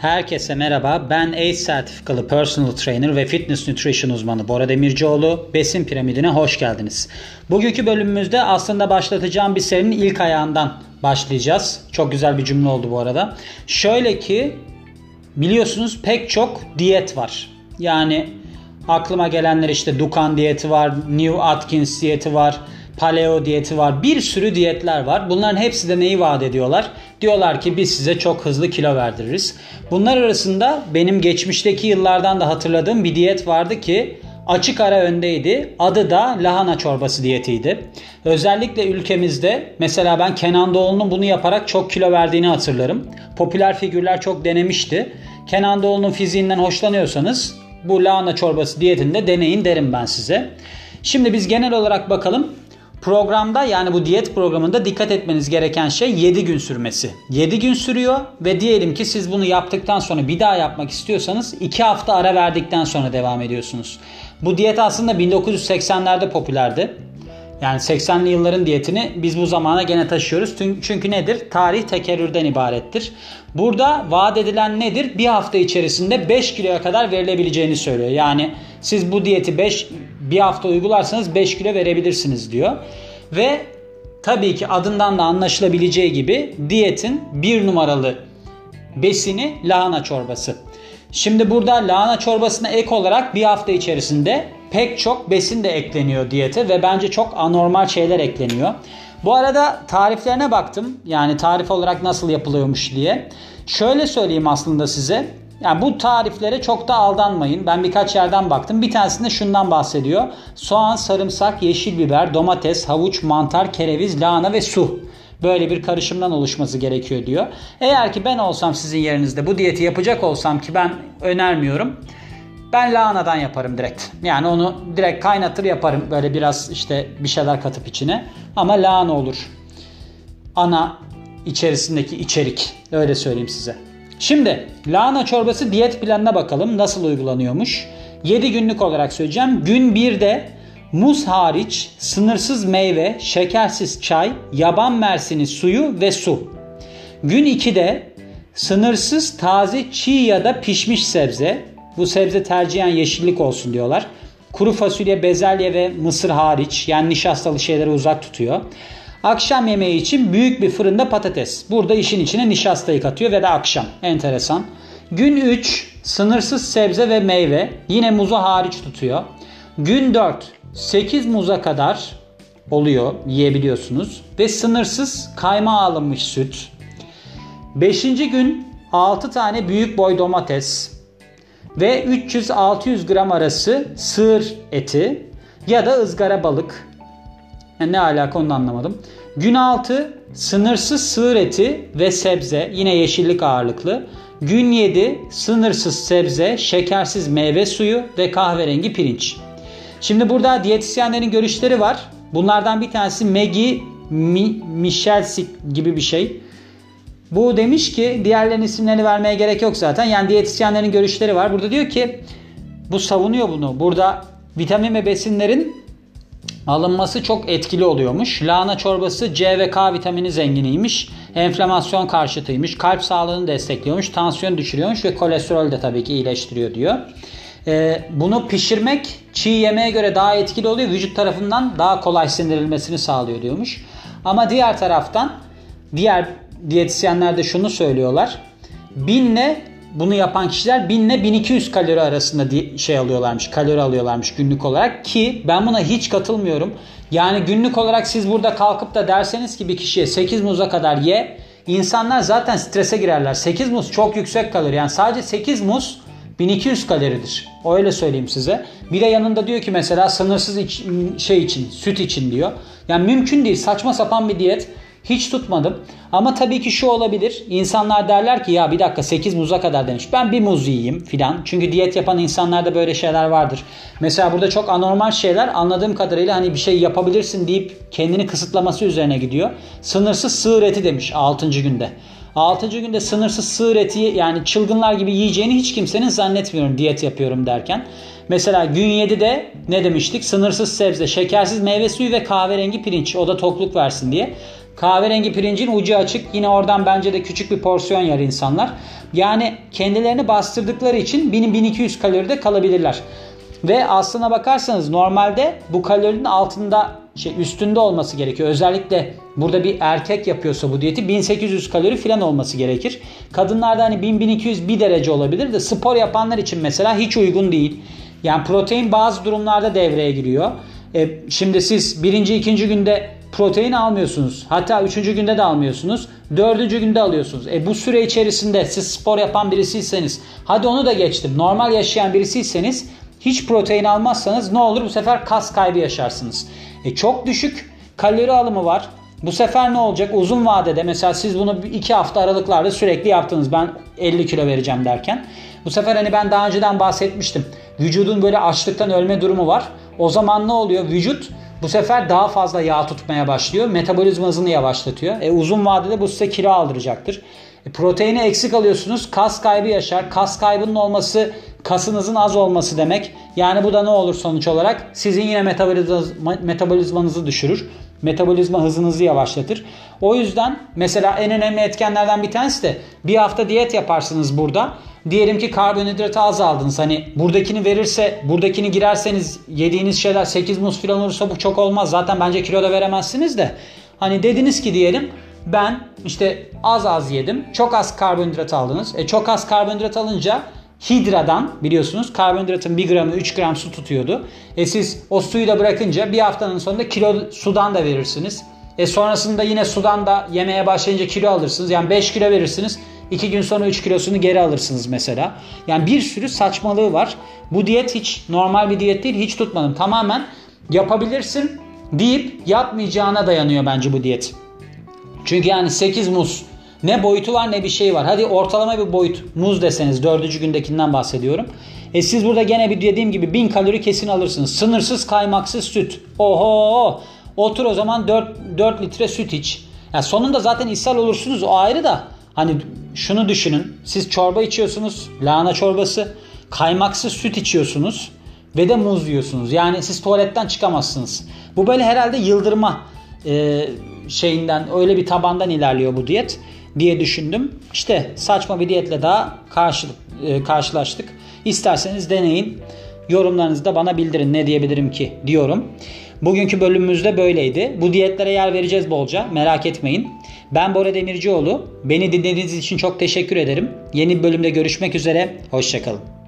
Herkese merhaba. Ben ACE sertifikalı personal trainer ve fitness nutrition uzmanı Bora Demircioğlu. Besin piramidine hoş geldiniz. Bugünkü bölümümüzde aslında başlatacağım bir serinin ilk ayağından başlayacağız. Çok güzel bir cümle oldu bu arada. Şöyle ki biliyorsunuz pek çok diyet var. Yani aklıma gelenler işte Dukan diyeti var, New Atkins diyeti var, paleo diyeti var. Bir sürü diyetler var. Bunların hepsi de neyi vaat ediyorlar? Diyorlar ki biz size çok hızlı kilo verdiririz. Bunlar arasında benim geçmişteki yıllardan da hatırladığım bir diyet vardı ki açık ara öndeydi. Adı da lahana çorbası diyetiydi. Özellikle ülkemizde mesela ben Kenan Doğulu'nun bunu yaparak çok kilo verdiğini hatırlarım. Popüler figürler çok denemişti. Kenan Doğulu'nun fiziğinden hoşlanıyorsanız bu lahana çorbası diyetinde deneyin derim ben size. Şimdi biz genel olarak bakalım Programda yani bu diyet programında dikkat etmeniz gereken şey 7 gün sürmesi. 7 gün sürüyor ve diyelim ki siz bunu yaptıktan sonra bir daha yapmak istiyorsanız 2 hafta ara verdikten sonra devam ediyorsunuz. Bu diyet aslında 1980'lerde popülerdi. Yani 80'li yılların diyetini biz bu zamana gene taşıyoruz. Çünkü nedir? Tarih tekerrürden ibarettir. Burada vaat edilen nedir? Bir hafta içerisinde 5 kiloya kadar verilebileceğini söylüyor. Yani siz bu diyeti 5 bir hafta uygularsanız 5 kilo verebilirsiniz diyor. Ve tabii ki adından da anlaşılabileceği gibi diyetin bir numaralı besini lahana çorbası. Şimdi burada lahana çorbasına ek olarak bir hafta içerisinde pek çok besin de ekleniyor diyete ve bence çok anormal şeyler ekleniyor. Bu arada tariflerine baktım. Yani tarif olarak nasıl yapılıyormuş diye. Şöyle söyleyeyim aslında size. Yani bu tariflere çok da aldanmayın. Ben birkaç yerden baktım. Bir tanesinde şundan bahsediyor. Soğan, sarımsak, yeşil biber, domates, havuç, mantar, kereviz, lahana ve su. Böyle bir karışımdan oluşması gerekiyor diyor. Eğer ki ben olsam sizin yerinizde bu diyeti yapacak olsam ki ben önermiyorum. Ben lahanadan yaparım direkt. Yani onu direkt kaynatır yaparım böyle biraz işte bir şeyler katıp içine. Ama lahana olur. Ana içerisindeki içerik. Öyle söyleyeyim size. Şimdi lahana çorbası diyet planına bakalım nasıl uygulanıyormuş. 7 günlük olarak söyleyeceğim. Gün 1'de muz hariç sınırsız meyve, şekersiz çay, yaban mersini suyu ve su. Gün 2'de sınırsız taze çiğ ya da pişmiş sebze. Bu sebze tercihen yeşillik olsun diyorlar. Kuru fasulye, bezelye ve mısır hariç yani nişastalı şeyleri uzak tutuyor. Akşam yemeği için büyük bir fırında patates. Burada işin içine nişastayı katıyor ve de akşam. Enteresan. Gün 3 sınırsız sebze ve meyve. Yine muzu hariç tutuyor. Gün 4 8 muza kadar oluyor yiyebiliyorsunuz. Ve sınırsız kaymağı alınmış süt. 5. gün 6 tane büyük boy domates ve 300-600 gram arası sığır eti ya da ızgara balık yani ne alaka onu anlamadım. Gün 6 sınırsız sığır eti ve sebze yine yeşillik ağırlıklı. Gün 7 sınırsız sebze, şekersiz meyve suyu ve kahverengi pirinç. Şimdi burada diyetisyenlerin görüşleri var. Bunlardan bir tanesi Maggie Mi Michelsik gibi bir şey. Bu demiş ki diğerlerinin isimlerini vermeye gerek yok zaten. Yani diyetisyenlerin görüşleri var. Burada diyor ki bu savunuyor bunu. Burada vitamin ve besinlerin alınması çok etkili oluyormuş. Lahana çorbası C ve K vitamini zenginiymiş. Enflamasyon karşıtıymış. Kalp sağlığını destekliyormuş. Tansiyon düşürüyormuş ve kolesterol de tabii ki iyileştiriyor diyor. Ee, bunu pişirmek çiğ yemeğe göre daha etkili oluyor. Vücut tarafından daha kolay sindirilmesini sağlıyor diyormuş. Ama diğer taraftan diğer diyetisyenler de şunu söylüyorlar. Binle bunu yapan kişiler 1000 ile 1200 kalori arasında şey alıyorlarmış, kalori alıyorlarmış günlük olarak ki ben buna hiç katılmıyorum. Yani günlük olarak siz burada kalkıp da derseniz ki bir kişiye 8 muza kadar ye, insanlar zaten strese girerler. 8 muz çok yüksek kalori. Yani sadece 8 muz 1200 kaloridir. Öyle söyleyeyim size. Bir de yanında diyor ki mesela sınırsız iç, şey için, süt için diyor. Yani mümkün değil. Saçma sapan bir diyet. Hiç tutmadım. Ama tabii ki şu olabilir. İnsanlar derler ki ya bir dakika 8 muza kadar demiş. Ben bir muz yiyeyim filan. Çünkü diyet yapan insanlarda böyle şeyler vardır. Mesela burada çok anormal şeyler anladığım kadarıyla hani bir şey yapabilirsin deyip kendini kısıtlaması üzerine gidiyor. Sınırsız sığır eti demiş 6. günde. 6. günde sınırsız sığır eti yani çılgınlar gibi yiyeceğini hiç kimsenin zannetmiyorum diyet yapıyorum derken. Mesela gün 7'de ne demiştik? Sınırsız sebze, şekersiz meyve suyu ve kahverengi pirinç. O da tokluk versin diye. Kahverengi pirincin ucu açık. Yine oradan bence de küçük bir porsiyon yer insanlar. Yani kendilerini bastırdıkları için 1000-1200 kaloride kalabilirler. Ve aslına bakarsanız normalde bu kalorinin altında şey üstünde olması gerekiyor. Özellikle burada bir erkek yapıyorsa bu diyeti 1800 kalori falan olması gerekir. Kadınlarda hani 1000-1200 bir derece olabilir de spor yapanlar için mesela hiç uygun değil. Yani protein bazı durumlarda devreye giriyor. E, şimdi siz birinci, ikinci günde protein almıyorsunuz. Hatta üçüncü günde de almıyorsunuz. Dördüncü günde alıyorsunuz. E bu süre içerisinde siz spor yapan birisiyseniz hadi onu da geçtim. Normal yaşayan birisiyseniz hiç protein almazsanız ne olur? Bu sefer kas kaybı yaşarsınız. E çok düşük kalori alımı var. Bu sefer ne olacak? Uzun vadede mesela siz bunu 2 hafta aralıklarla sürekli yaptınız. Ben 50 kilo vereceğim derken. Bu sefer hani ben daha önceden bahsetmiştim. Vücudun böyle açlıktan ölme durumu var. O zaman ne oluyor? Vücut bu sefer daha fazla yağ tutmaya başlıyor. Metabolizma hızını yavaşlatıyor. E, uzun vadede bu size kilo aldıracaktır. E, proteini eksik alıyorsunuz. Kas kaybı yaşar. Kas kaybının olması kasınızın az olması demek. Yani bu da ne olur sonuç olarak? Sizin yine metabolizmanızı düşürür. Metabolizma hızınızı yavaşlatır. O yüzden mesela en önemli etkenlerden bir tanesi de bir hafta diyet yaparsınız burada. Diyelim ki karbonhidratı az aldınız. Hani buradakini verirse, buradakini girerseniz yediğiniz şeyler 8 muz falan olursa bu çok olmaz. Zaten bence kilo da veremezsiniz de. Hani dediniz ki diyelim ben işte az az yedim. Çok az karbonhidrat aldınız. E çok az karbonhidrat alınca hidradan biliyorsunuz karbonhidratın 1 gramı 3 gram su tutuyordu. E siz o suyu da bırakınca bir haftanın sonunda kilo sudan da verirsiniz. E sonrasında yine sudan da yemeye başlayınca kilo alırsınız. Yani 5 kilo verirsiniz. 2 gün sonra 3 kilosunu geri alırsınız mesela. Yani bir sürü saçmalığı var. Bu diyet hiç normal bir diyet değil. Hiç tutmadım. Tamamen yapabilirsin deyip yapmayacağına dayanıyor bence bu diyet. Çünkü yani 8 muz ne boyutu var ne bir şey var. Hadi ortalama bir boyut muz deseniz dördüncü gündekinden bahsediyorum. E siz burada gene bir dediğim gibi 1000 kalori kesin alırsınız. Sınırsız kaymaksız süt. Oho! Otur o zaman 4, 4 litre süt iç. Yani sonunda zaten ishal olursunuz o ayrı da. Hani şunu düşünün. Siz çorba içiyorsunuz. Lahana çorbası. Kaymaksız süt içiyorsunuz. Ve de muz yiyorsunuz. Yani siz tuvaletten çıkamazsınız. Bu böyle herhalde yıldırma e, şeyinden öyle bir tabandan ilerliyor bu diyet diye düşündüm. İşte saçma bir diyetle daha karşı, e, karşılaştık. İsterseniz deneyin. Yorumlarınızı da bana bildirin ne diyebilirim ki diyorum. Bugünkü bölümümüzde böyleydi. Bu diyetlere yer vereceğiz bolca. Merak etmeyin. Ben Bora Demircioğlu. Beni dinlediğiniz için çok teşekkür ederim. Yeni bir bölümde görüşmek üzere. Hoşçakalın.